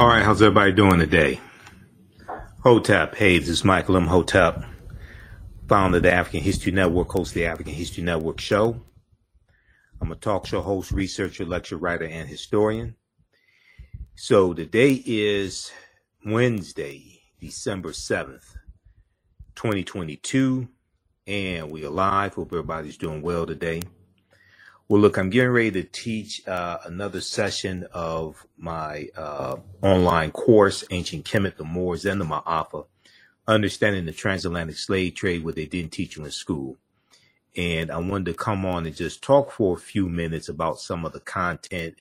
All right, how's everybody doing today? Hotep, hey, this is Michael Imhotep, founder of the African History Network, host of the African History Network show. I'm a talk show host, researcher, lecture writer, and historian. So today is Wednesday, December 7th, 2022, and we are live. Hope everybody's doing well today. Well, look, I'm getting ready to teach uh, another session of my uh, online course, Ancient Kemet, the Moors, and the Ma'afa, Understanding the Transatlantic Slave Trade, what they didn't teach you in school. And I wanted to come on and just talk for a few minutes about some of the content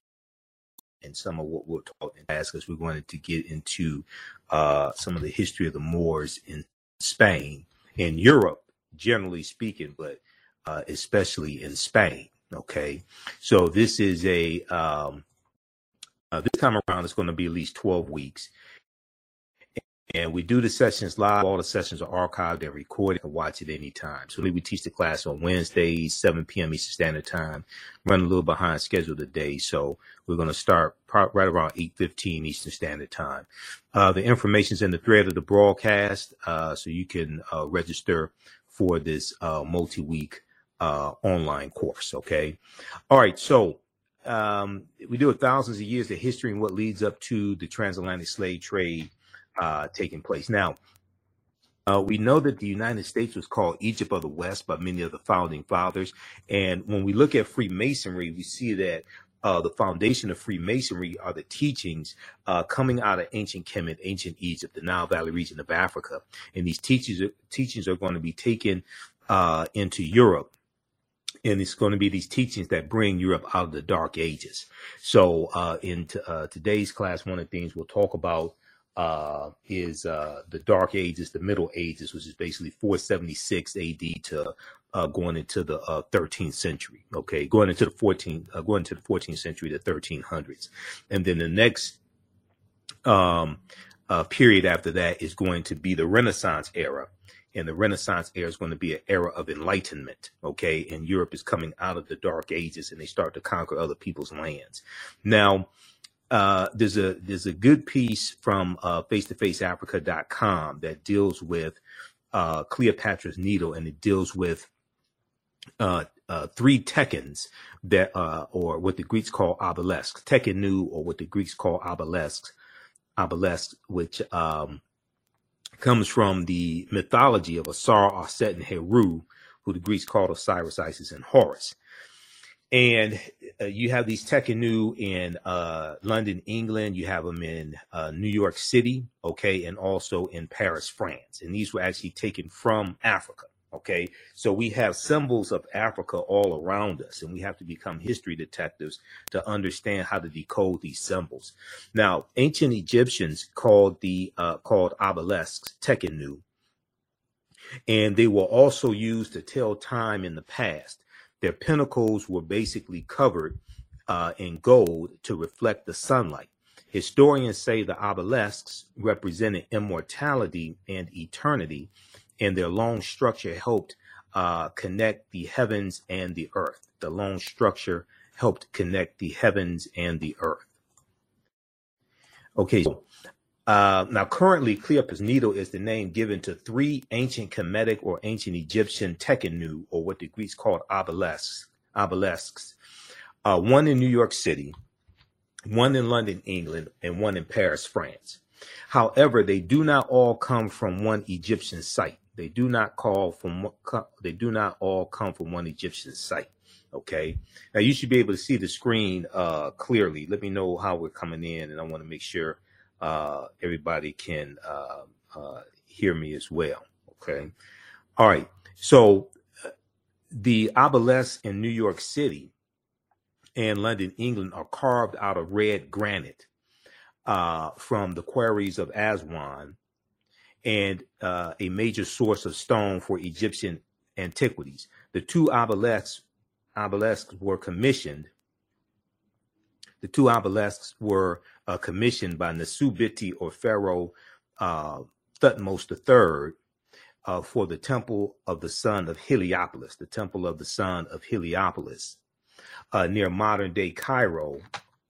and some of what we'll talk and ask us. We wanted to get into uh, some of the history of the Moors in Spain, in Europe, generally speaking, but uh, especially in Spain. Okay, so this is a um, uh, this time around it's going to be at least twelve weeks, and we do the sessions live. All the sessions are archived and recorded. You can watch it anytime. So we teach the class on Wednesdays, 7 p.m. Eastern Standard Time. Run a little behind schedule today, so we're going to start right around 8:15 Eastern Standard Time. Uh, the information is in the thread of the broadcast, uh, so you can uh, register for this uh, multi-week uh, online course. Okay. All right. So um, we do it thousands of years of history and what leads up to the transatlantic slave trade uh, taking place. Now, uh, we know that the United States was called Egypt of the West by many of the founding fathers. And when we look at Freemasonry, we see that uh, the foundation of Freemasonry are the teachings uh, coming out of ancient Kemet, ancient Egypt, the Nile Valley region of Africa. And these teachings, teachings are going to be taken uh, into Europe and it's going to be these teachings that bring Europe out of the dark ages. So, uh, in t- uh, today's class, one of the things we'll talk about uh, is uh, the dark ages, the middle ages, which is basically 476 AD to uh, going into the 13th uh, century. Okay, going into the 14th, going into the 14th century, the 1300s, and then the next um, period after that is going to be the Renaissance era and the Renaissance era is going to be an era of enlightenment. Okay. And Europe is coming out of the dark ages and they start to conquer other people's lands. Now, uh, there's a there's a good piece from uh, face-to-faceafrica.com that deals with uh, Cleopatra's needle and it deals with uh, uh, three tekens that uh, or what the Greeks call obelisks, tekenu or what the Greeks call obelisks, obelisks, which um, comes from the mythology of Asar, Aset, and Heru, who the Greeks called Osiris, Isis, and Horus. And uh, you have these Tekenu in uh, London, England. You have them in uh, New York City, okay, and also in Paris, France. And these were actually taken from Africa. Okay, so we have symbols of Africa all around us, and we have to become history detectives to understand how to decode these symbols. Now, ancient Egyptians called the uh, called obelisks tekenu, and they were also used to tell time in the past. Their pinnacles were basically covered uh, in gold to reflect the sunlight. Historians say the obelisks represented immortality and eternity and their long structure helped uh, connect the heavens and the earth. The long structure helped connect the heavens and the earth. Okay, so uh, now currently Cleopatra's needle is the name given to three ancient Kemetic or ancient Egyptian tekenu, or what the Greeks called obelisks. Obelisks, uh, one in New York City, one in London, England, and one in Paris, France. However, they do not all come from one Egyptian site. They do not call from they do not all come from one Egyptian site. Okay. Now you should be able to see the screen uh, clearly. Let me know how we're coming in, and I want to make sure uh, everybody can uh, uh hear me as well. Okay. All right. So uh, the obelisks in New York City and London, England, are carved out of red granite uh, from the quarries of Aswan and uh, a major source of stone for Egyptian antiquities. The two obelisks, obelisks were commissioned. The two obelisks were uh, commissioned by Nasubiti or Pharaoh uh, Thutmose III uh, for the temple of the sun of Heliopolis, the temple of the sun of Heliopolis, uh, near modern day Cairo,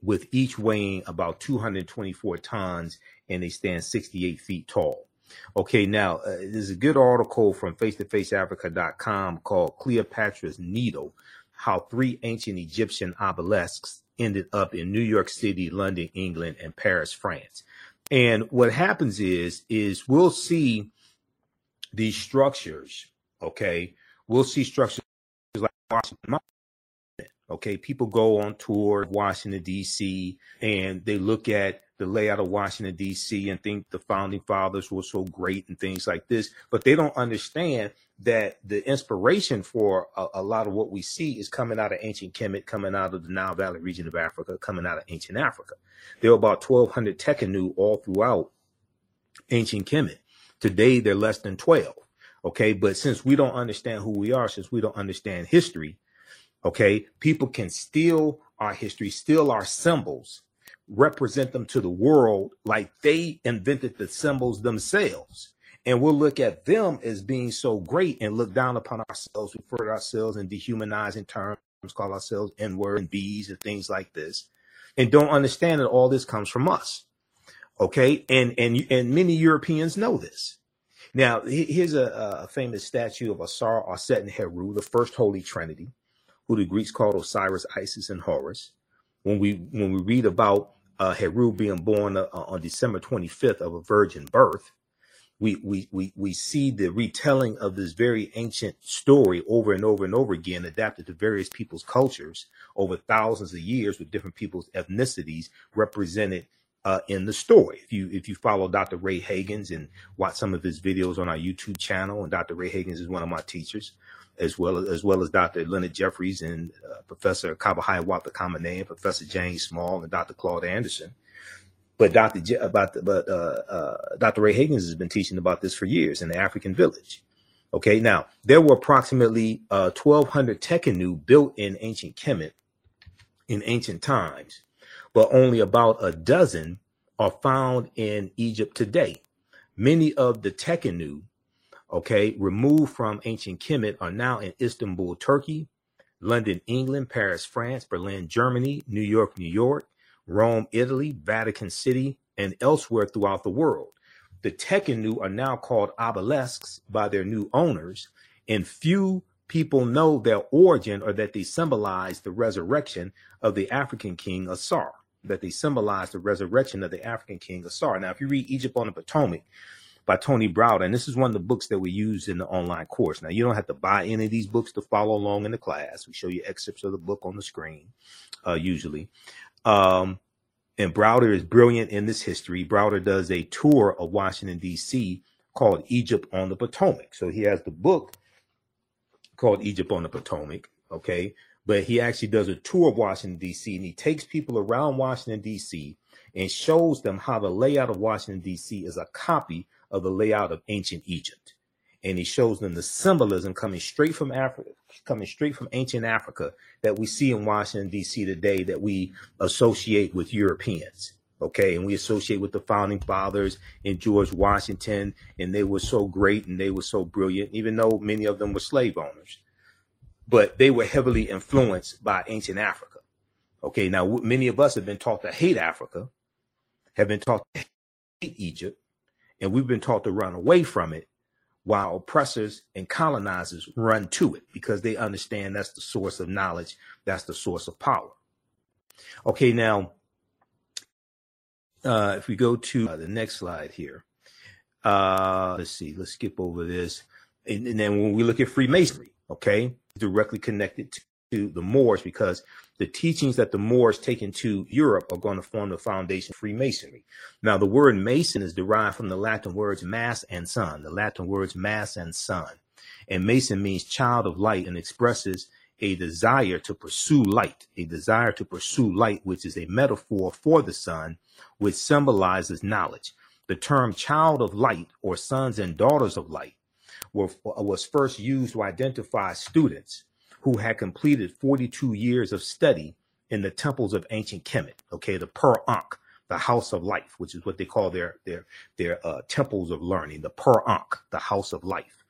with each weighing about 224 tons and they stand 68 feet tall. Okay, now uh, there's a good article from face-to-faceafrica.com called Cleopatra's Needle, how three ancient Egyptian obelisks ended up in New York City, London, England, and Paris, France. And what happens is, is we'll see these structures, okay? We'll see structures like Washington Okay, people go on tour Washington D.C. and they look at the layout of Washington D.C. and think the founding fathers were so great and things like this, but they don't understand that the inspiration for a, a lot of what we see is coming out of ancient Kemet, coming out of the Nile Valley region of Africa, coming out of ancient Africa. There are about 1,200 Tekenu all throughout ancient Kemet. Today, they're less than 12. Okay, but since we don't understand who we are, since we don't understand history, Okay. People can steal our history, steal our symbols, represent them to the world like they invented the symbols themselves. And we'll look at them as being so great and look down upon ourselves, refer to ourselves in dehumanizing terms, call ourselves N word and B's and things like this, and don't understand that all this comes from us. Okay. And, and, and many Europeans know this. Now, here's a, a famous statue of Asar, Aset, and Heru, the first Holy Trinity who the Greeks called Osiris, Isis, and Horus. When we when we read about uh, Heru being born uh, on December 25th of a virgin birth, we, we we we see the retelling of this very ancient story over and over and over again, adapted to various people's cultures over thousands of years with different people's ethnicities represented uh, in the story. If you if you follow Dr. Ray Hagins and watch some of his videos on our YouTube channel, and Dr. Ray Hagins is one of my teachers, as well as, well as Dr. Leonard Jeffries and uh, Professor Kaba Hiawatha Kamene, Professor James Small, and Dr. Claude Anderson. But Dr. J- about the, but uh, uh, Dr. Ray Hagins has been teaching about this for years in the African village. Okay, now there were approximately 1,200 tekenu built in ancient Kemet in ancient times, but only about a dozen are found in Egypt today. Many of the Tekhenu okay, removed from ancient Kemet are now in Istanbul, Turkey, London, England, Paris, France, Berlin, Germany, New York, New York, Rome, Italy, Vatican City, and elsewhere throughout the world. The Tekhenu are now called obelisks by their new owners, and few people know their origin or that they symbolize the resurrection of the African king Asar, that they symbolize the resurrection of the African king Asar. Now, if you read Egypt on the Potomac, by Tony Browder. And this is one of the books that we use in the online course. Now, you don't have to buy any of these books to follow along in the class. We show you excerpts of the book on the screen, uh, usually. Um, and Browder is brilliant in this history. Browder does a tour of Washington, D.C. called Egypt on the Potomac. So he has the book called Egypt on the Potomac. Okay. But he actually does a tour of Washington, D.C., and he takes people around Washington, D.C., and shows them how the layout of Washington, D.C. is a copy of the layout of ancient Egypt. And he shows them the symbolism coming straight from Africa, coming straight from ancient Africa that we see in Washington, D.C. today that we associate with Europeans. Okay. And we associate with the founding fathers and George Washington. And they were so great and they were so brilliant, even though many of them were slave owners. But they were heavily influenced by ancient Africa. Okay. Now, many of us have been taught to hate Africa, have been taught to hate Egypt, and we've been taught to run away from it while oppressors and colonizers run to it because they understand that's the source of knowledge, that's the source of power. Okay, now, uh, if we go to uh, the next slide here, uh, let's see, let's skip over this. And, and, then when we look at Freemasonry, okay, directly connected to, to the Moors because the teachings that the Moors take into Europe are going to form the foundation of Freemasonry. Now, the word Mason is derived from the Latin words mass and sun, the Latin words mass and sun. And Mason means child of light and expresses a desire to pursue light, a desire to pursue light, which is a metaphor for the sun, which symbolizes knowledge. The term child of light or sons and daughters of light were, was first used to identify students who had completed 42 years of study in the temples of ancient Kemet, okay, the Per Ankh, the house of life, which is what they call their their their uh, temples of learning, the Per Ankh, the house of life.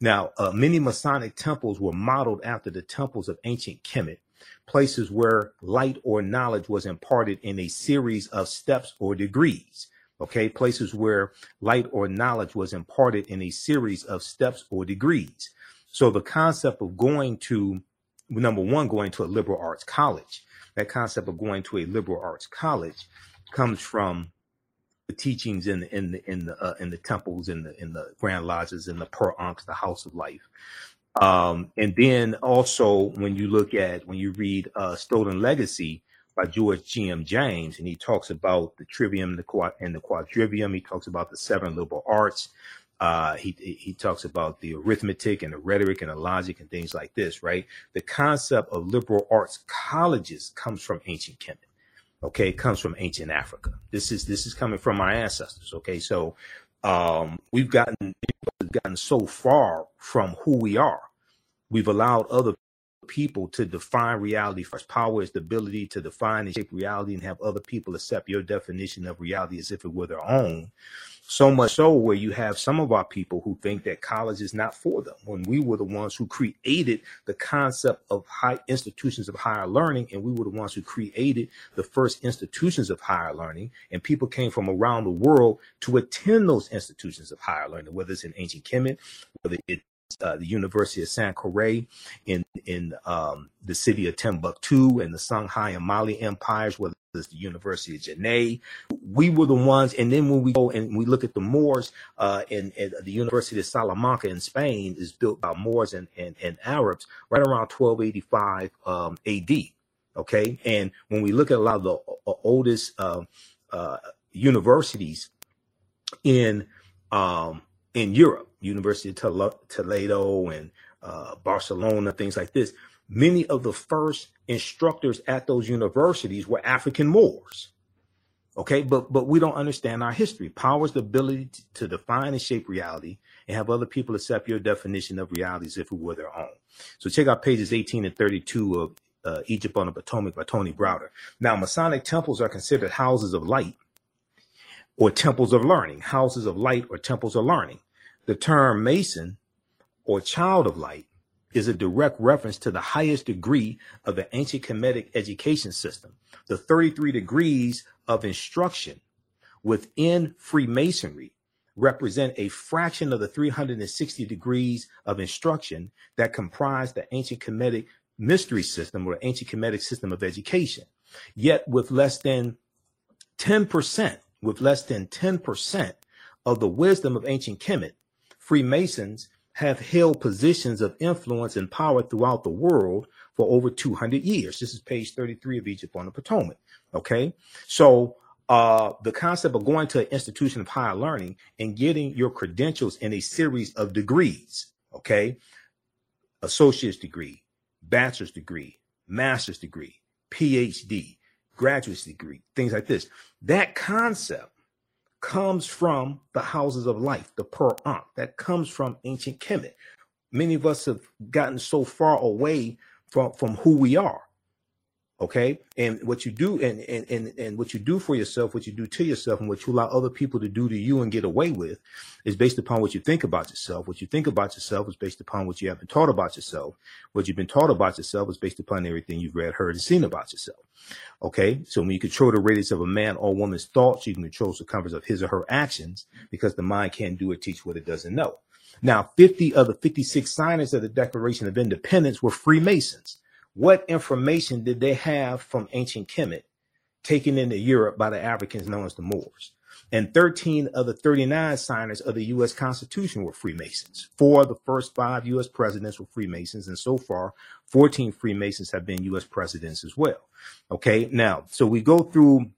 Now, uh, many Masonic temples were modeled after the temples of ancient Kemet, places where light or knowledge was imparted in a series of steps or degrees. Okay, places where light or knowledge was imparted in a series of steps or degrees. So the concept of going to, number one, going to a liberal arts college, that concept of going to a liberal arts college comes from the teachings in the in the in the uh, in the temples in the in the grand lodges in the per the house of life. Um, and then also when you look at when you read uh, stolen legacy by george g.m james and he talks about the trivium the and the quadrivium he talks about the seven liberal arts uh, he he talks about the arithmetic and the rhetoric and the logic and things like this right? The concept of liberal arts colleges comes from ancient kemet okay? It comes from ancient africa. This is this is coming from our ancestors okay? So um, we've gotten we've gotten so far from who we are. We've allowed other people to define reality first power is the ability to define and shape reality and have other people accept your definition of reality as if it were their own so much so where you have some of our people who think that college is not for them when we were the ones who created the concept of high institutions of higher learning and we were the ones who created the first institutions of higher learning and people came from around the world to attend those institutions of higher learning whether it's in ancient kemet whether it's uh, the University of San Sankore in in um, the city of Timbuktu and the Songhai and Mali empires, whether the University of Janneh. We were the ones, and then when we go and we look at the Moors uh, in, in, the University of Salamanca in Spain is built by Moors and, and, and Arabs right around 1285 um, AD. Okay, and when we look at a lot of the uh, oldest uh, uh, universities in um, in Europe, University of Toledo and uh, Barcelona, things like this. Many of the first instructors at those universities were African Moors. Okay, but but we don't understand our history. Power is the ability to, define and shape reality and have other people accept your definition of reality as if it were their own. So check out pages 18 and 32 of uh, Egypt on the Potomac by Tony Browder. Now, Masonic temples are considered houses of light or temples of learning, houses of light or temples of learning. The term Mason or child of light is a direct reference to the highest degree of the ancient Kemetic education system. The 33 degrees of instruction within Freemasonry represent a fraction of the 360 degrees of instruction that comprise the ancient Kemetic mystery system or ancient Kemetic system of education. Yet with less than 10%, with less than 10% of the wisdom of ancient Kemet Freemasons have held positions of influence and power throughout the world for over 200 years. This is page 33 of Egypt on the Potomac. Okay. So, uh, the concept of going to an institution of higher learning and getting your credentials in a series of degrees. Okay. Associate's degree, bachelor's degree, master's degree, PhD, graduate's degree, things like this. That concept comes from the houses of life, the per ankh, that comes from ancient Kemet. Many of us have gotten so far away from, from who we are okay? And what you do and, and and and what you do for yourself what you do to yourself and what you allow other people to do to you and get away with is based upon what you think about yourself. What you think about yourself is based upon what you have been taught about yourself. What you've been taught about yourself is based upon everything you've read heard and seen about yourself okay? So when you control the radius of a man or woman's thoughts you can control the circumference of his or her actions because the mind can't do or teach what it doesn't know. Now 50 of the 56 signers of the declaration of independence were freemasons what information did they have from ancient Kemet taken into Europe by the Africans known as the Moors? And 13 of the 39 signers of the U.S. Constitution were Freemasons. Four of the first five U.S. presidents were Freemasons, and so far, 14 Freemasons have been U.S. presidents as well. Okay, now, so we go through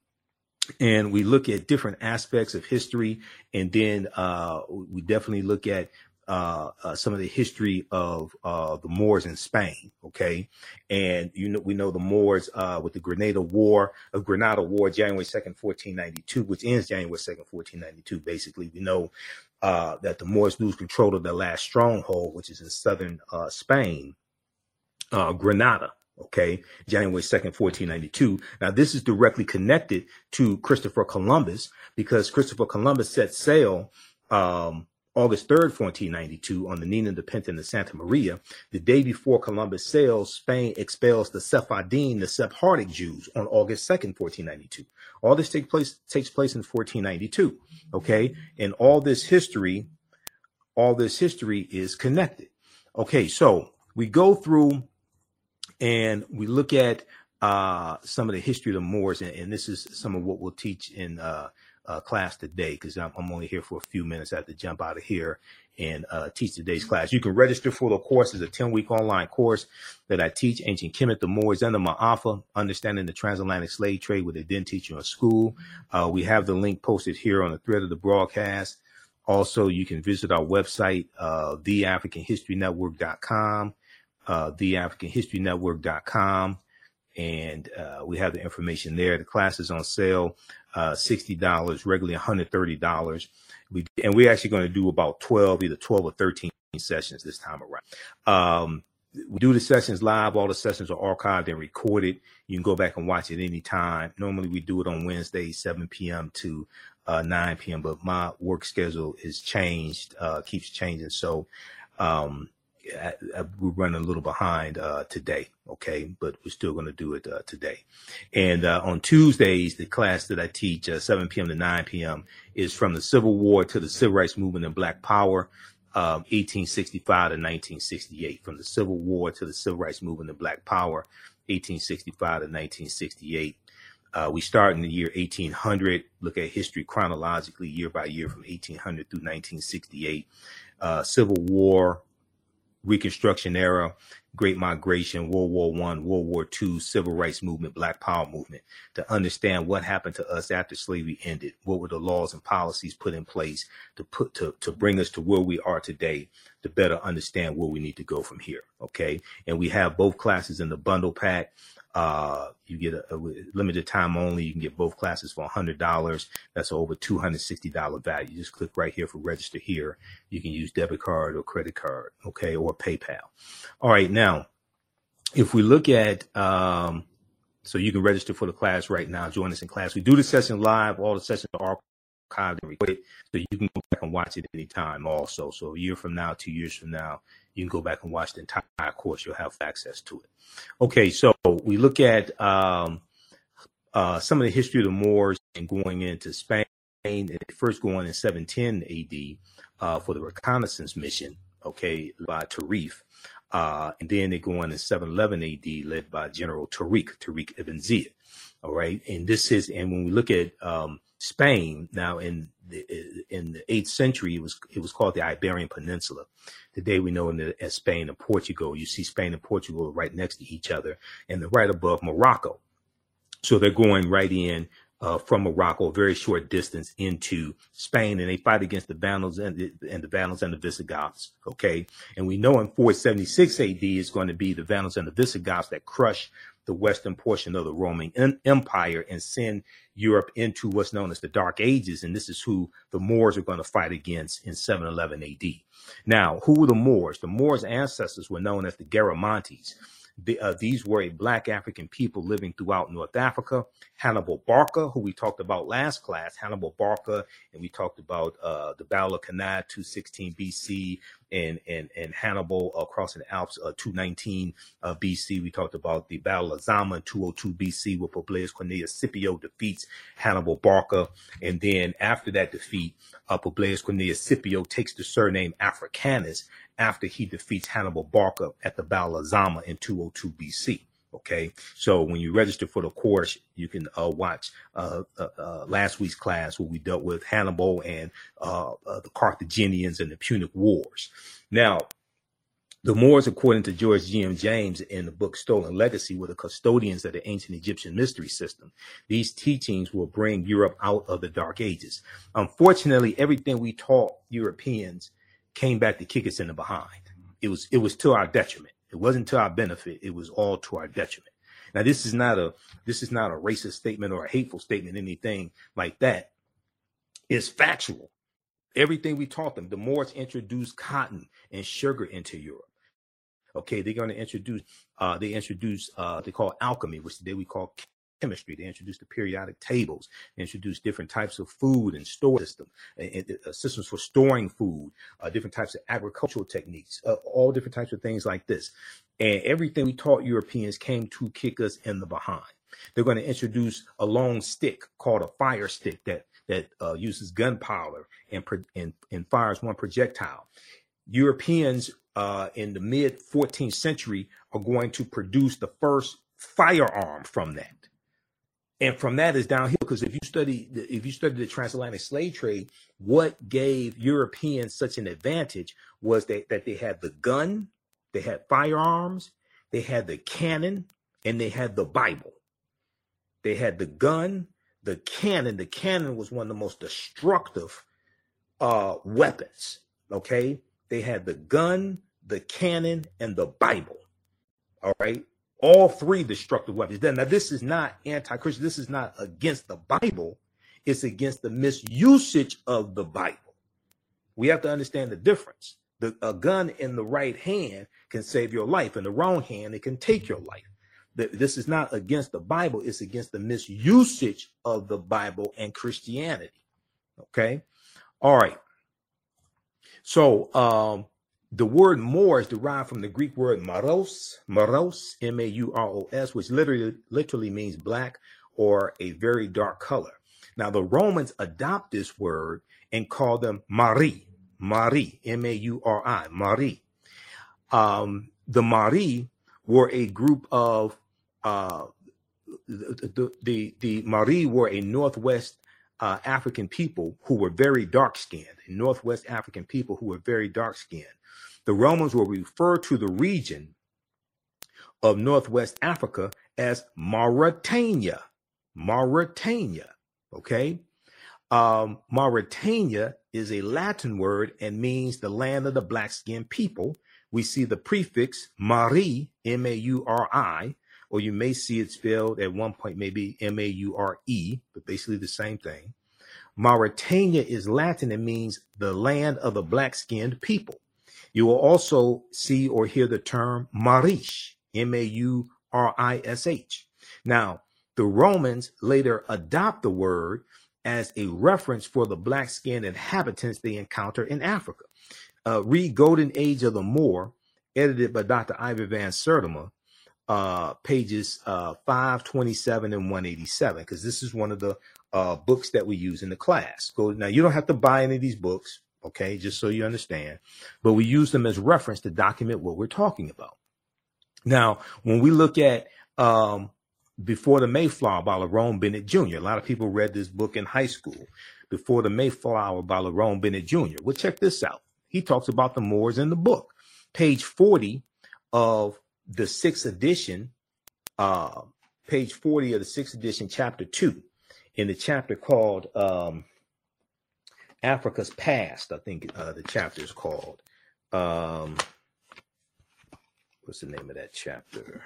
and we look at different aspects of history, and then uh, we definitely look at uh, uh, some of the history of uh, the Moors in Spain. Okay, and you know we know the Moors uh, with the Grenada War of Granada War, January second, fourteen ninety two, which ends January second, fourteen ninety two. Basically, we know uh, that the Moors lose control of their last stronghold, which is in southern uh, Spain, Granada. Okay, January 2nd, 1492. Now, this is directly connected to Christopher Columbus because Christopher Columbus set sail um, August 3rd, 1492, on the Nina de Pinta and the Santa Maria, the day before Columbus sails, Spain expels the Sephardim, the Sephardic Jews, on August 2nd, 1492. All this takes place takes place in 1492. Okay, and all this history, all this history is connected. Okay, so we go through and we look at uh, some of the history of the Moors, and, and, this is some of what we'll teach in uh, uh, class today because I'm, I'm, only here for a few minutes. I have to jump out of here and uh, teach today's class. You can register for the course. It's a 10 week online course that I teach Ancient Kemet, the Moors, and the Ma'afa, understanding the transatlantic slave trade, what they didn't teach you in school. Uh, we have the link posted here on the thread of the broadcast. Also, you can visit our website, uh, theafricanhistorynetwork.com, uh, theafricanhistorynetwork.com and uh, we have the information there. The class is on sale, uh, sixty dollars, regularly one hundred thirty dollars. We and we're actually going to do about twelve, either twelve or thirteen sessions this time around. Um, we do the sessions live. All the sessions are archived and recorded. You can go back and watch it anytime. Normally we do it on Wednesday, 7 p.m. to uh, 9 p.m. But my work schedule is changed, uh, keeps changing. So um, we're running a little behind uh, today, okay, but we're still going to do it uh, today. And uh, on Tuesdays, the class that I teach, uh, 7 p.m. to 9 p.m., is from the Civil War to the Civil Rights Movement and Black Power, 1865 um, to 1968. From the Civil War to the Civil Rights Movement and Black Power, 1865 to 1968. Uh, we start in the year 1800, look at history chronologically year by year from 1800 through 1968. Uh, Civil War, Reconstruction era, Great Migration, World War One, World War Two, Civil Rights Movement, Black Power Movement, to understand what happened to us after slavery ended. What were the laws and policies put in place to put to, to bring us to where we are today, to better understand where we need to go from here. Okay. And we have both classes in the bundle pack. Uh, you get a, a, limited time only. You can get both classes for $100. That's over $260 value. Just click right here for register here. You can use debit card or credit card, okay, or PayPal. All right, now, if we look at, um, so you can register for the class right now. Join us in class. We do the session live. All the sessions are archived and recorded, so you can go back and watch it anytime. Also, so a year from now, two years from now, you can go back and watch the entire course. You'll have access to it. Okay, so we look at um, uh, some of the history of the Moors and going into Spain. First going in 710 AD uh, for the reconnaissance mission, okay, by Tarif. Uh, and then they go on in 711 AD, led by General Tariq, Tariq ibn Ziyad. All right. And this is, and when we look at um, Spain now in the in the eighth century, it was it was called the Iberian Peninsula. Today we know it as Spain and Portugal. You see Spain and Portugal right next to each other, and they're right above Morocco. So they're going right in uh, from Morocco, a very short distance into Spain, and they fight against the Vandals and the, and the Vandals and the Visigoths. Okay, and we know in 476 AD is going to be the Vandals and the Visigoths that crush the western portion of the Roman Empire and send Europe into what's known as the Dark Ages. And this is who the Moors are going to fight against in 711 AD. Now, who were the Moors? The Moors' ancestors were known as the Garamantes. The, uh, these were a black African people living throughout North Africa. Hannibal Barca, who we talked about last class, Hannibal Barca, and we talked about uh, the Battle of Cannae, 216 BC, and and and Hannibal uh, crossing the Alps, uh, 219 uh, BC. We talked about the Battle of Zama, 202 BC, where Publius Cornelius Scipio defeats Hannibal Barca, and then after that defeat, uh, Publius Cornelius Scipio takes the surname Africanus after he defeats Hannibal Barca at the Battle of Zama in 202 BC. Okay, so when you register for the course, you can uh, watch uh, uh, uh last week's class where we dealt with Hannibal and uh, uh, the Carthaginians and the Punic Wars. Now, the Moors, according to George G.M. James in the book Stolen Legacy, were the custodians of the ancient Egyptian mystery system. These teachings will bring Europe out of the Dark Ages. Unfortunately, everything we taught Europeans came back to kick us in the behind. It was it was to our detriment. It wasn't to our benefit. It was all to our detriment. Now this is not a this is not a racist statement or a hateful statement, anything like that. It's factual. Everything we taught them, the Moors introduced cotton and sugar into Europe. Okay, they're going to introduce uh, they introduce uh, they call alchemy, which today we call chemistry. They introduced the periodic tables, they introduced different types of food and store systems, and, and, uh, systems for storing food, uh, different types of agricultural techniques, uh, all different types of things like this. And everything we taught Europeans came to kick us in the behind. They're going to introduce a long stick called a fire stick that that uh, uses gunpowder and, and and fires one projectile. Europeans uh, in the mid 14th century are going to produce the first firearm from that. And from that is downhill because if you study if you study the transatlantic slave trade, what gave Europeans such an advantage was that, that they had the gun, they had firearms, they had the cannon, and they had the Bible. They had the gun, the cannon. The cannon was one of the most destructive uh, weapons. Okay, they had the gun, the cannon, and the Bible. All right. All three destructive weapons. Now, this is not anti-Christian. This is not against the Bible. It's against the misusage of the Bible. We have to understand the difference. The, a gun in the right hand can save your life. In the wrong hand, it can take your life. This is not against the Bible. It's against the misusage of the Bible and Christianity. Okay. All right. So, um, the word Moor is derived from the Greek word mauros, mauros, M-A-U-R-O-S, which literally literally means black or a very dark color. Now the Romans adopt this word and call them Mauri, Mauri, M-A-U-R-I, Mauri. Um, the Mauri were a group of uh, the, the, the, the Mauri were a northwest uh, African people who were very dark skinned, Northwest African people who were very dark skinned. The Romans will refer to the region of Northwest Africa as Mauritania. Mauritania. Okay. Um, Mauritania is a Latin word and means the land of the black skinned people. We see the prefix Mauri, M A U R I, or you may see it spelled at one point maybe M A U R E, but basically the same thing. Mauritania is Latin and means the land of the black skinned people. You will also see or hear the term Maurish, M A U R I S H. Now, the Romans later adopt the word as a reference for the black skinned inhabitants they encounter in Africa. Uh, read Golden Age of the Moor, edited by Dr. Ivor Van Sertima, uh, pages uh, 527 and 187, because this is one of the uh, books that we use in the class. Go now. You don't have to buy any of these books, okay? Just so you understand, but we use them as reference to document what we're talking about. Now, when we look at um, before the Mayflower by Lerone Bennett Jr., a lot of people read this book in high school. Before the Mayflower by Lerone Bennett Jr. Well, check this out. He talks about the Moors in the book, page 40 of the sixth edition, uh, page 40 of the sixth edition, chapter two, in the chapter called um, Africa's Past, I think uh, the chapter is called. Um, what's the name of that chapter?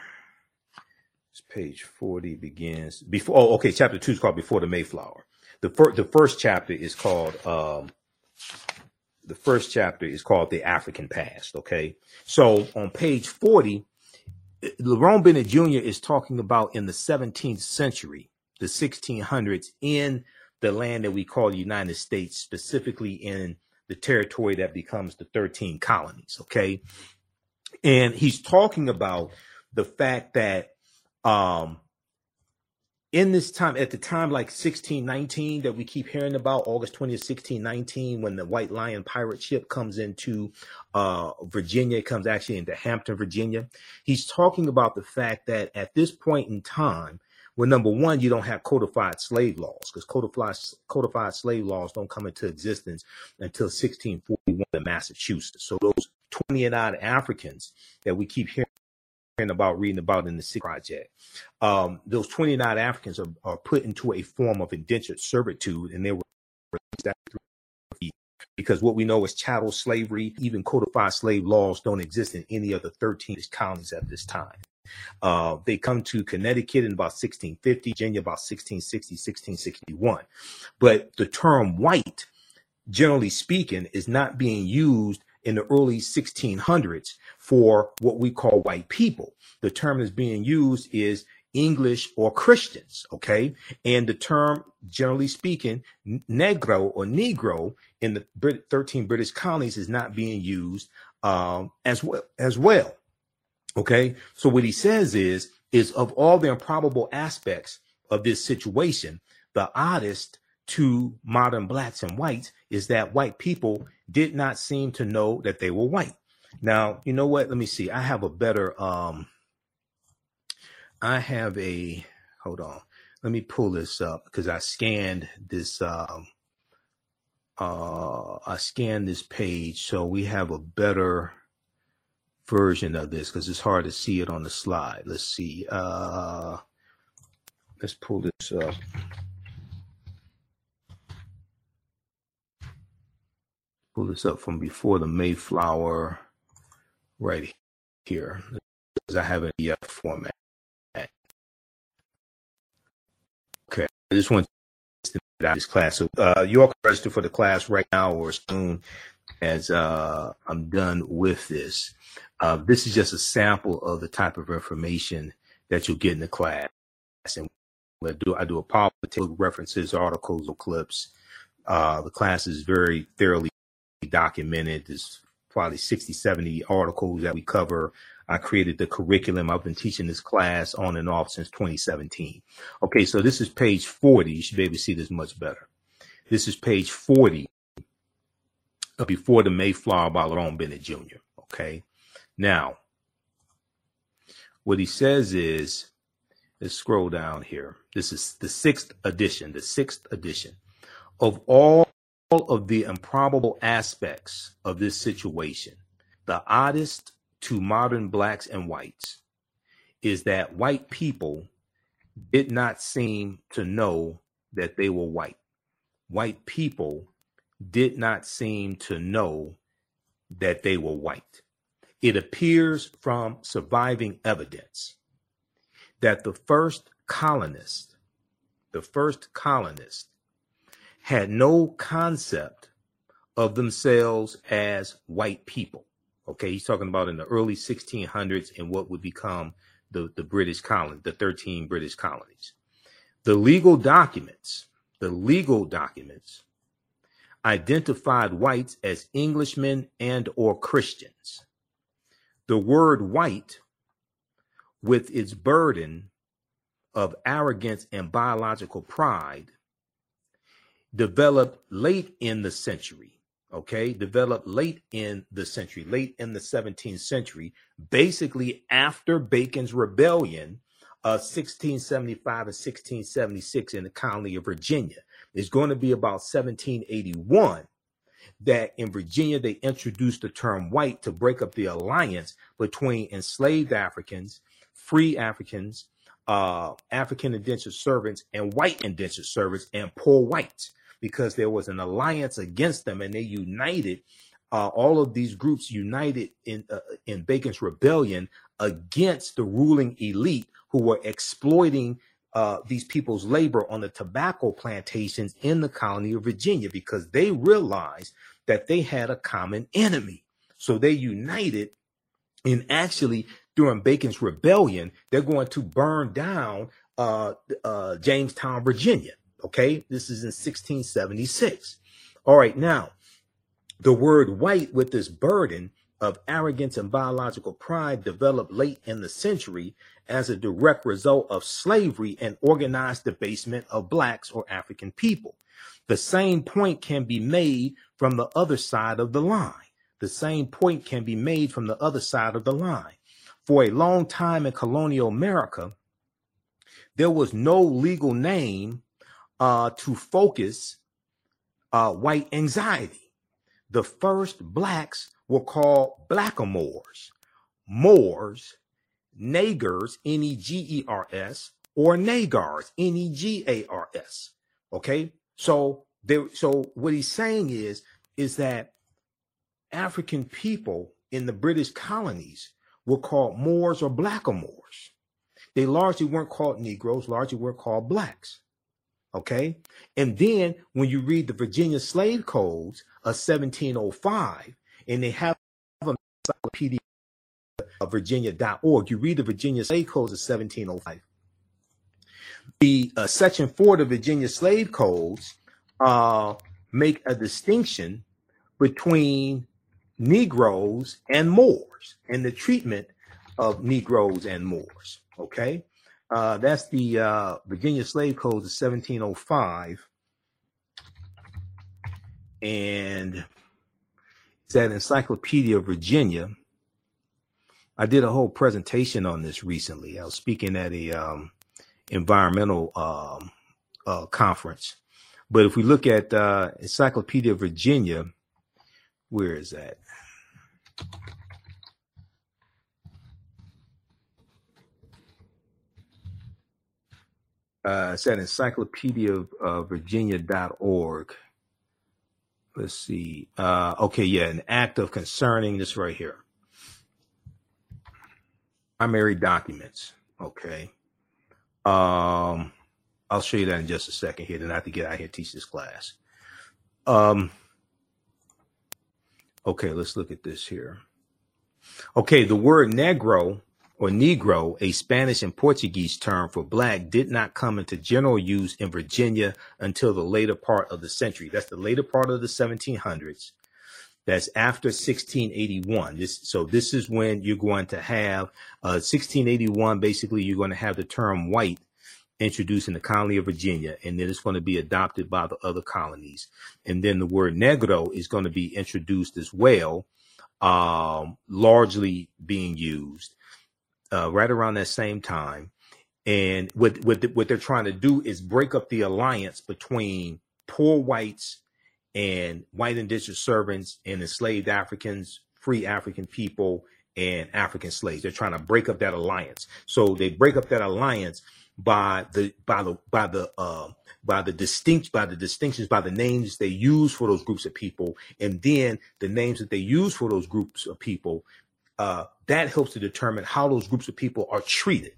It's page 40 begins before. Oh, okay. Chapter two is called Before the Mayflower. The first, the first chapter is called, um, the first chapter is called The African Past. Okay. So on page 40, Lerone Bennett Jr. is talking about in the 17th century, the 1600s, in the land that we call the United States, specifically in the territory that becomes the 13 colonies. Okay. And he's talking about the fact that um, in this time, at the time like 1619 that we keep hearing about, August 20th, 1619, when the White Lion pirate ship comes into uh, Virginia, it comes actually into Hampton, Virginia. He's talking about the fact that at this point in time, well, number one, you don't have codified slave laws because codified, codified slave laws don't come into existence until 1641 in Massachusetts. So those 20 and odd Africans that we keep hearing about reading about in the Six Project. Um, those 29 Africans are, are, put into a form of indentured servitude, and they were because what we know is chattel slavery, even codified slave laws don't exist in any of the 13 colonies at this time. Uh, they come to Connecticut in about 1650, Virginia about 1660, 1661. But the term white, generally speaking, is not being used in the early 1600s for what we call white people. The term that's being used is English or Christians. Okay. And the term, generally speaking, Negro or Negro in the 13 British colonies is not being used um, as well as well. Okay. So what he says is, is of all the improbable aspects of this situation, the oddest to modern blacks and whites is that white people did not seem to know that they were white. Now, you know what? Let me see. I have a better um I have a hold on. Let me pull this up because I scanned this um uh I scanned this page so we have a better version of this because it's hard to see it on the slide. Let's see. Uh let's pull this up. Pull this up from before the Mayflower right here because I have an EF format. Okay, I just want to get out this class. So uh, you all can register for the class right now or soon as uh, I'm done with this. Uh, this is just a sample of the type of information that you'll get in the class. And I do I do a PowerPoint references, articles, or clips. Uh, the class is very thoroughly documented. There's probably 60, 70 articles that we cover. I created the curriculum. I've been teaching this class on and off since 2017. Okay, so this is page 40. You should be able to see this much better. This is page 40 before the Mayflower by Lerone Bennett Jr. Okay, now what he says is, let's scroll down here. This is the sixth edition, the sixth edition of all of the improbable aspects of this situation, the oddest to modern blacks and whites is that white people did not seem to know that they were white. White people did not seem to know that they were white. It appears from surviving evidence that the first colonist, the first colonist had no concept of themselves as white people. Okay, he's talking about in the early 1600s and what would become the, the British colony, the 13 British colonies. The legal documents, the legal documents identified whites as Englishmen and or Christians. The word white with its burden of arrogance and biological pride developed late in the century okay? Developed late in the century late in the 17th century basically after bacon's rebellion of 1675 and 1676 in the colony of virginia. It's going to be about 1781 that in virginia they introduced the term white to break up the alliance between enslaved africans free africans uh, african indentured servants and white indentured servants and poor whites because there was an alliance against them and they united uh, all of these groups united in uh, in Bacon's rebellion against the ruling elite who were exploiting uh, these people's labor on the tobacco plantations in the colony of Virginia because they realized that they had a common enemy. So they united and actually during Bacon's rebellion, they're going to burn down uh, uh, Jamestown, Virginia. Okay, this is in 1676. All right, now the word white with this burden of arrogance and biological pride developed late in the century as a direct result of slavery and organized debasement of blacks or African people. The same point can be made from the other side of the line. The same point can be made from the other side of the line. For a long time in colonial America, there was no legal name uh, to focus uh, white anxiety. The first blacks were called blackamoors, Moors, Negers, N E G E R S, or Negars, N E G A R S. Okay, so there. So what he's saying is, is that African people in the British colonies were called Moors or blackamoors. They largely weren't called Negroes, largely were called blacks. Okay. And then when you read the Virginia slave codes of 1705, and they have a encyclopedia of Virginia.org, you read the Virginia slave codes of 1705. the uh, Section 4 of the Virginia Slave Codes uh, make a distinction between Negroes and Moors and the treatment of Negroes and Moors. Okay, uh, that's the uh, Virginia Slave Codes of 1705, and it's that Encyclopedia of Virginia. I did a whole presentation on this recently. I was speaking at a um, environmental um, uh, conference. But if we look at uh, Encyclopedia Virginia, where is that? Uh, it's at encyclopedia of uh. Let's see. Uh, okay, yeah, an act of concerning this right here. Primary documents. Okay. Um, I'll show you that in just a second here. Then I have to get out here and teach this class. Um, okay, let's look at this here. Okay, the word negro or negro, a Spanish and Portuguese term for black, did not come into general use in Virginia until the later part of the century. That's the later part of the 1700s. That's after 1681. This, so this is when you're going to have uh, 1681. Basically, you're going to have the term white introduced in the colony of Virginia, and then it's going to be adopted by the other colonies. And then the word negro is going to be introduced as well, um, largely being used uh, right around that same time. And what what, what they're trying to do is break up the alliance between poor whites and white indentured servants and enslaved Africans, free African people, and African slaves. They're trying to break up that alliance. So they break up that alliance by the by the by the uh, by the distinct by the distinctions by the names they use for those groups of people, and then the names that they use for those groups of people. Uh, that helps to determine how those groups of people are treated,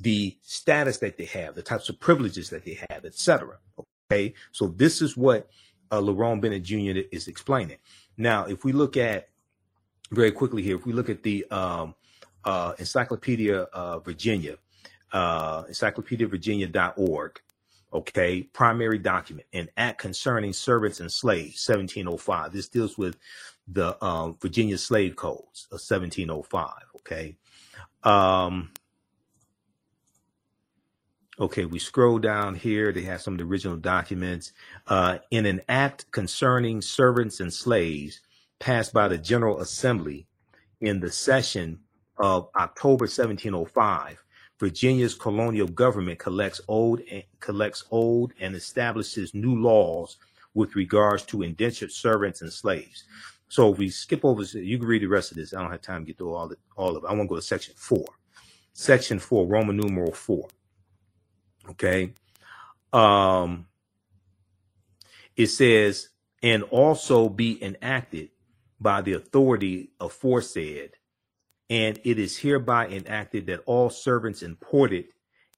the status that they have, the types of privileges that they have, etc. Okay, so this is what uh, Lerone Bennett Jr. is explaining. Now, if we look at very quickly here, if we look at the um, uh, Encyclopedia uh, Virginia, uh, encyclopediavirginia.org, okay, primary document, an act concerning servants and slaves, 1705. This deals with the um, Virginia slave codes of 1705, okay. Um, Okay, we scroll down here. They have some of the original documents. Uh, in an act concerning servants and slaves passed by the General Assembly in the session of October 1705, Virginia's colonial government collects old and collects old and establishes new laws with regards to indentured servants and slaves. So if we skip over, you can read the rest of this. I don't have time to get through all, the, all of it. I want to go to section four. Section four, Roman numeral four. Okay. Um, it says, and also be enacted by the authority aforesaid. And it is hereby enacted that all servants imported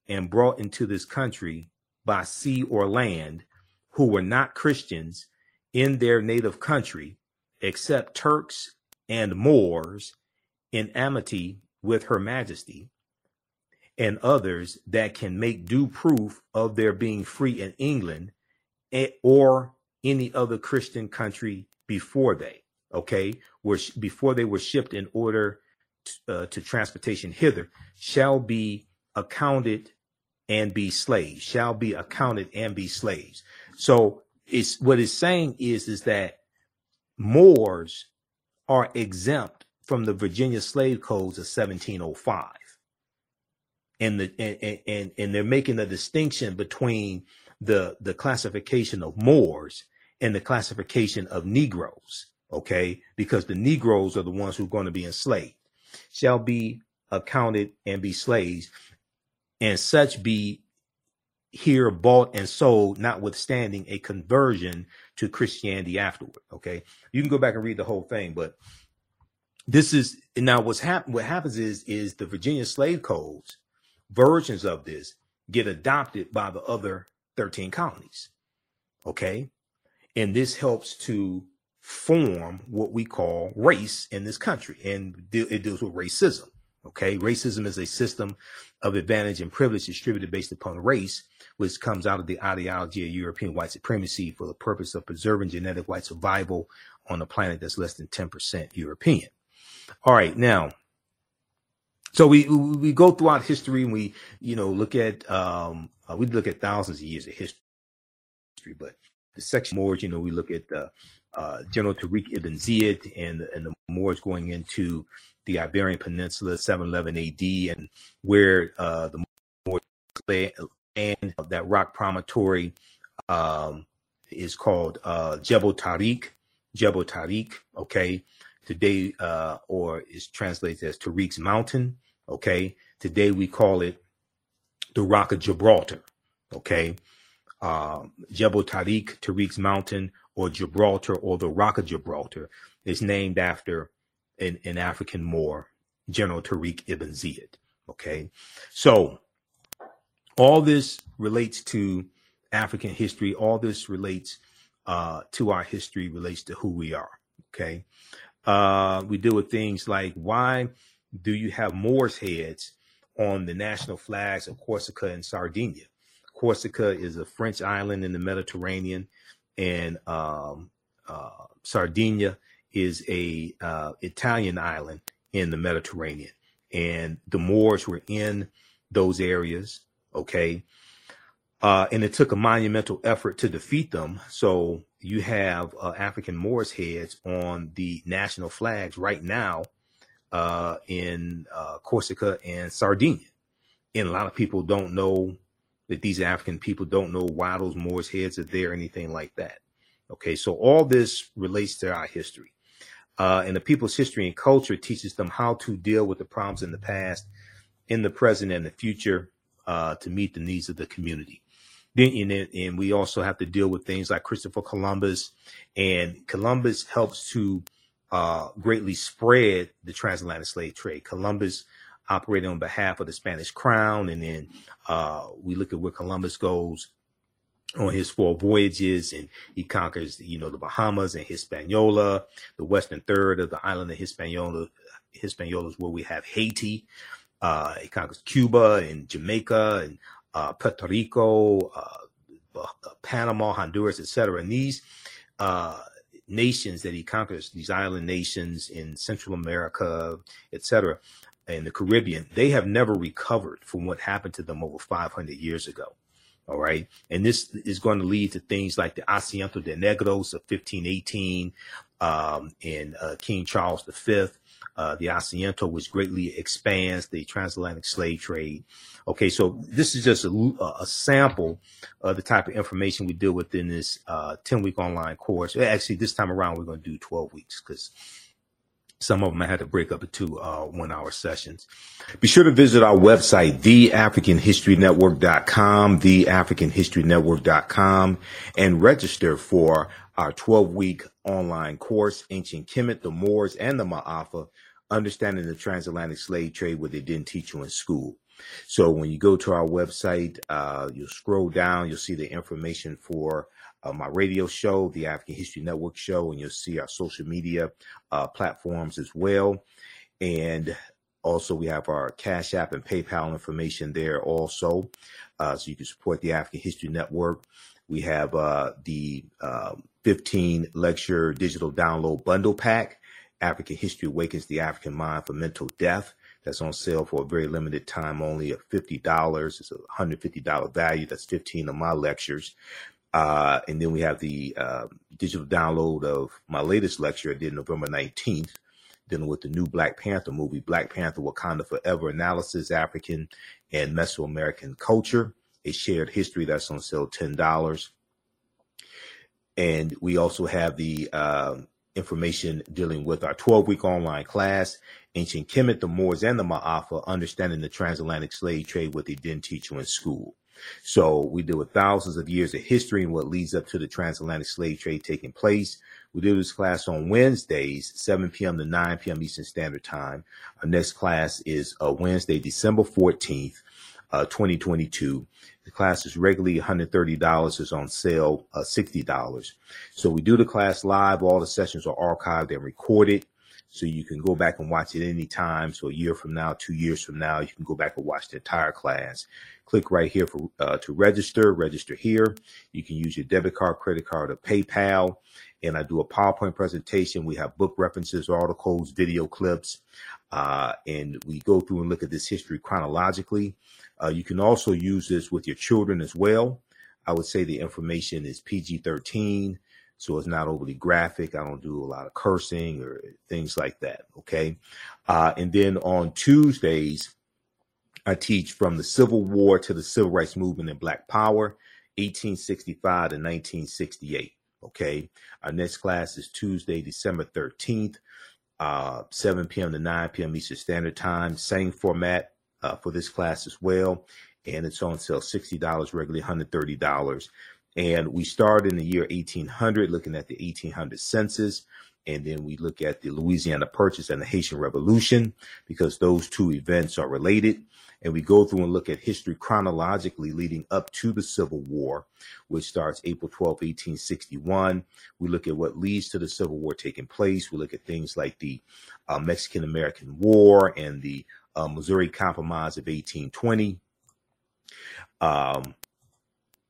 and brought into this country by sea or land who were not Christians in their native country, except Turks and Moors, in amity with her majesty, and others that can make due proof of their being free in England or any other Christian country before they, okay, were before they were shipped in order to, uh, to transportation hither, shall be accounted and be slaves, shall be accounted and be slaves. So it's what it's saying is is that Moors are exempt from the Virginia slave codes of 1705 and the and, and and they're making a distinction between the the classification of Moors and the classification of Negroes. Okay, because the Negroes are the ones who are going to be enslaved, shall be accounted and be slaves, and such be here bought and sold, notwithstanding a conversion to Christianity afterward. Okay, you can go back and read the whole thing, but this is now what's happened. What happens is is the Virginia slave codes versions of this get adopted by the other 13 colonies. Okay. And this helps to form what we call race in this country. And it deals with racism. Okay, racism is a system of advantage and privilege distributed based upon race, which comes out of the ideology of European white supremacy for the purpose of preserving genetic white survival on a planet that's less than 10% European. All right, now, so we we go throughout history and we you know look at um, uh, we look at thousands of years of history, but the section Moors, you know, we look at uh, uh, General Tariq ibn Ziyad and and the Moors going into the Iberian Peninsula, 711 AD, and where uh, the Moors and that rock promontory um, is called uh, Jebel Tariq, Jebel Tariq, okay, today, uh, or is translated as Tariq's Mountain, okay. Today we call it the Rock of Gibraltar, okay. Um, Jebel Tariq, Tariq's Mountain, or Gibraltar, or the Rock of Gibraltar, is named after an, an African Moor, General Tariq ibn Ziyad. Okay, so all this relates to African history. All this relates uh, to our history, relates to who we are. Okay, uh, we deal with things like why do you have Moors heads on the national flags of Corsica and Sardinia? Corsica is a French island in the Mediterranean, and um, uh, Sardinia is a uh, Italian island in the Mediterranean, and the Moors were in those areas. Okay, uh, and it took a monumental effort to defeat them. So you have uh, African Moors heads on the national flags right now uh, in uh, Corsica and Sardinia, and a lot of people don't know that these African people don't know why those Moors heads are there, anything like that. Okay, so all this relates to our history. Uh, and the people's history and culture teaches them how to deal with the problems in the past, in the present, and the future uh, to meet the needs of the community. Then, and, and we also have to deal with things like Christopher Columbus, and Columbus helps to uh, greatly spread the transatlantic slave trade. Columbus operated on behalf of the Spanish crown, and then uh, we look at where Columbus goes on his four voyages and he conquers, you know, the Bahamas and Hispaniola, the western third of the island of Hispaniola. Hispaniola is where we have Haiti. Uh, he conquers Cuba and Jamaica and uh, Puerto Rico, uh, Panama, Honduras, etc. And these uh, nations that he conquers, these island nations in Central America, etc., and the Caribbean, they have never recovered from what happened to them over 500 years ago. All right. And this is going to lead to things like the Asiento de Negros of 1518 um, and uh, King Charles V, uh, the Asiento, which greatly expands the transatlantic slave trade. Okay, so this is just a, a sample of the type of information we deal with in this 10 uh, week online course. Actually, this time around, we're going to do 12 weeks because some of them I had to break up into uh, one hour sessions. Be sure to visit our website, theafricanhistorynetwork.com, theafricanhistorynetwork.com, and register for our 12 week online course, Ancient Kemet, the Moors, and the Ma'afa, Understanding the Transatlantic Slave Trade, what they didn't teach you in school. So when you go to our website, uh, you'll scroll down, you'll see the information for uh, my radio show, the African History Network show, and you'll see our social media uh, platforms as well. And also, we have our Cash App and PayPal information there also, uh, so you can support the African History Network. We have uh, the uh, 15 lecture digital download bundle pack. African History Awakens the African Mind for Mental Death. That's on sale for a very limited time, only at $50. It's a $150 value. That's 15 of my lectures. Uh, and then we have the uh, digital download of my latest lecture I did November 19th, dealing with the new Black Panther movie, Black Panther Wakanda Forever Analysis, African and Mesoamerican Culture, a shared history that's on sale $10. And we also have the uh, information dealing with our 12 week online class, Ancient Kemet, the Moors, and the Ma'afa, Understanding the Transatlantic Slave Trade, what they didn't teach you in school. So we deal with thousands of years of history and what leads up to the transatlantic slave trade taking place. We do this class on Wednesdays, 7 p.m. to 9 p.m. Eastern Standard Time. Our next class is uh, Wednesday, December 14th, uh, 2022. The class is regularly $130. It's on sale, uh, $60. So we do the class live. All the sessions are archived and recorded. so you can go back and watch it anytime. So a year from now, two years from now, you can go back and watch the entire class. Click right here for uh, to register. Register here. You can use your debit card, credit card, or PayPal. And I do a PowerPoint presentation. We have book references, articles, video clips, uh, and we go through and look at this history chronologically. Uh, you can also use this with your children as well. I would say the information is PG 13 so it's not overly graphic. I don't do a lot of cursing or things like that. Okay. Uh, and then on Tuesdays, I teach from the Civil War to the Civil Rights Movement and Black Power, 1865 to 1968. Okay. Our next class is Tuesday, December 13th, uh, 7 p.m. to 9 p.m. Eastern Standard Time. Same format uh, for this class as well. And it's on sale $60, regularly $130. And we start in the year 1800, looking at the 1800 census. And then we look at the Louisiana Purchase and the Haitian Revolution because those two events are related. And we go through and look at history chronologically leading up to the Civil War, which starts April 12, 1861. We look at what leads to the Civil War taking place. We look at things like the uh, Mexican American War and the uh, Missouri Compromise of 1820. Um,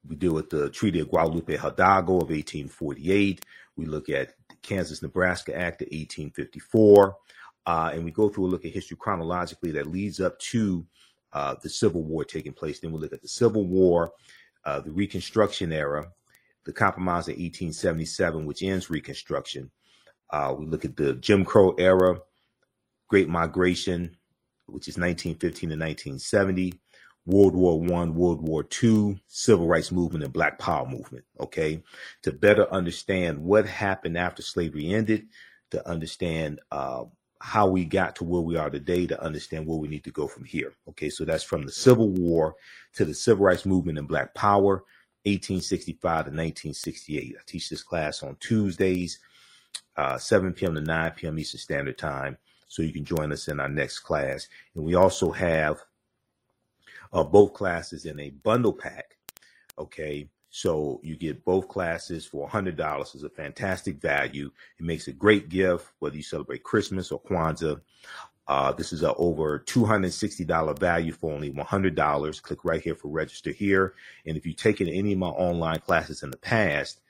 we deal with the Treaty of Guadalupe Hidalgo of 1848. We look at the Kansas Nebraska Act of 1854. Uh, and we go through a look at history chronologically that leads up to uh, the Civil War taking place. Then we look at the Civil War, uh, the Reconstruction era, the Compromise of 1877, which ends Reconstruction. Uh, we look at the Jim Crow era, Great Migration, which is 1915 to 1970. World War One, World War Two, Civil Rights Movement, and Black Power Movement. Okay, to better understand what happened after slavery ended, to understand uh, how we got to where we are today, to understand where we need to go from here. Okay, so that's from the Civil War to the Civil Rights Movement and Black Power, 1865 to 1968. I teach this class on Tuesdays, uh, 7 p.m. to 9 p.m. Eastern Standard Time. So you can join us in our next class. And we also have uh, both classes in a bundle pack. Okay. So you get both classes for $100. It's a fantastic value. It makes a great gift, whether you celebrate Christmas or Kwanzaa. Uh, this is a over $260 value for only $100. Click right here for register here. And if you've taken any of my online classes in the past,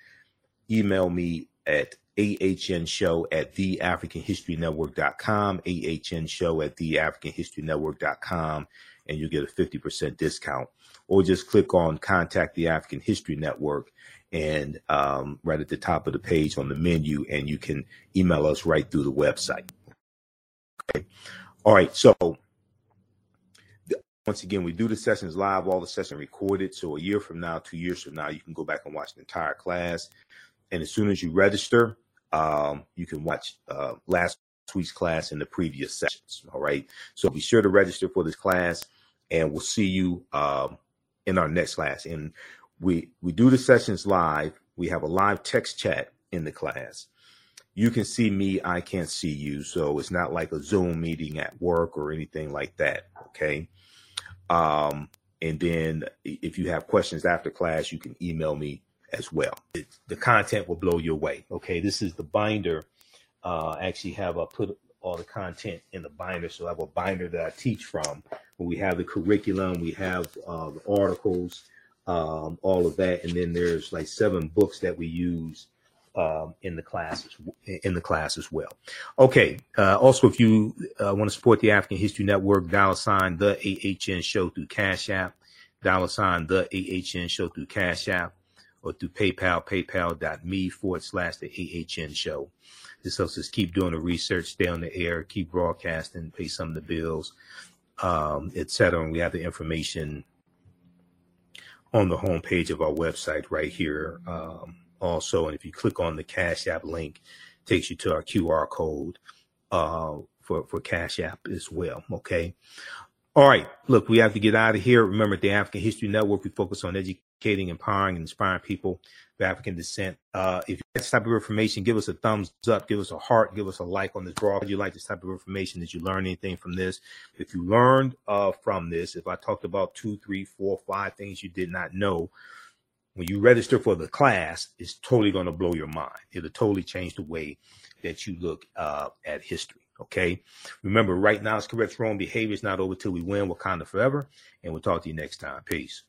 email me at ahnshow at theafricanhistorynetwork.com, ahnshow at theafricanhistorynetwork.com, and you'll get a 50% discount. Or just click on Contact the African History Network and um, right at the top of the page on the menu, and you can email us right through the website. Okay. All right. So once again, we do the sessions live, all the sessions recorded. So a year from now, two years from now, you can go back and watch the entire class. And as soon as you register, um, you can watch uh, last week's class and the previous sessions. All right. So be sure to register for this class and we'll see you um, in our next class. And we we do the sessions live. We have a live text chat in the class. You can see me, I can't see you, so it's not like a Zoom meeting at work or anything like that. Okay. Um, and then if you have questions after class, you can email me as well. It, the content will blow your way. Okay, this is the binder. Uh, actually, have I put all the content in the binder. So I have a binder that I teach from. we have the curriculum, we have uh, the articles, um, all of that, and then there's like seven books that we use um, in the classes in the class as well. Okay. Uh, also, if you uh, want to support the African History Network, dollar sign the AHN show through Cash App, dollar sign the AHN show through Cash App, or through PayPal, paypal.me forward slash the AHN show. This helps us keep doing the research, stay on the air, keep broadcasting, pay some of the bills, um, etc. And we have the information on the homepage of our website right here. Um, also, and if you click on the Cash App link, takes you to our QR code uh, for for Cash App as well. Okay. All right. Look, we have to get out of here. Remember, the African History Network, we focus on educating, empowering, and inspiring people of African descent. Uh, if you like this type of information, give us a thumbs up, give us a heart, give us a like on this broadcast. If you like this type of information, did you learn anything from this? If you learned uh, from this, if I talked about two, three, four, five things you did not know, when you register for the class, it's totally going to blow your mind. It'll totally change the way that you look uh, at history. Okay. Remember, right now it's correct wrong behavior is not over till we win Wakanda forever. And we'll talk to you next time. Peace.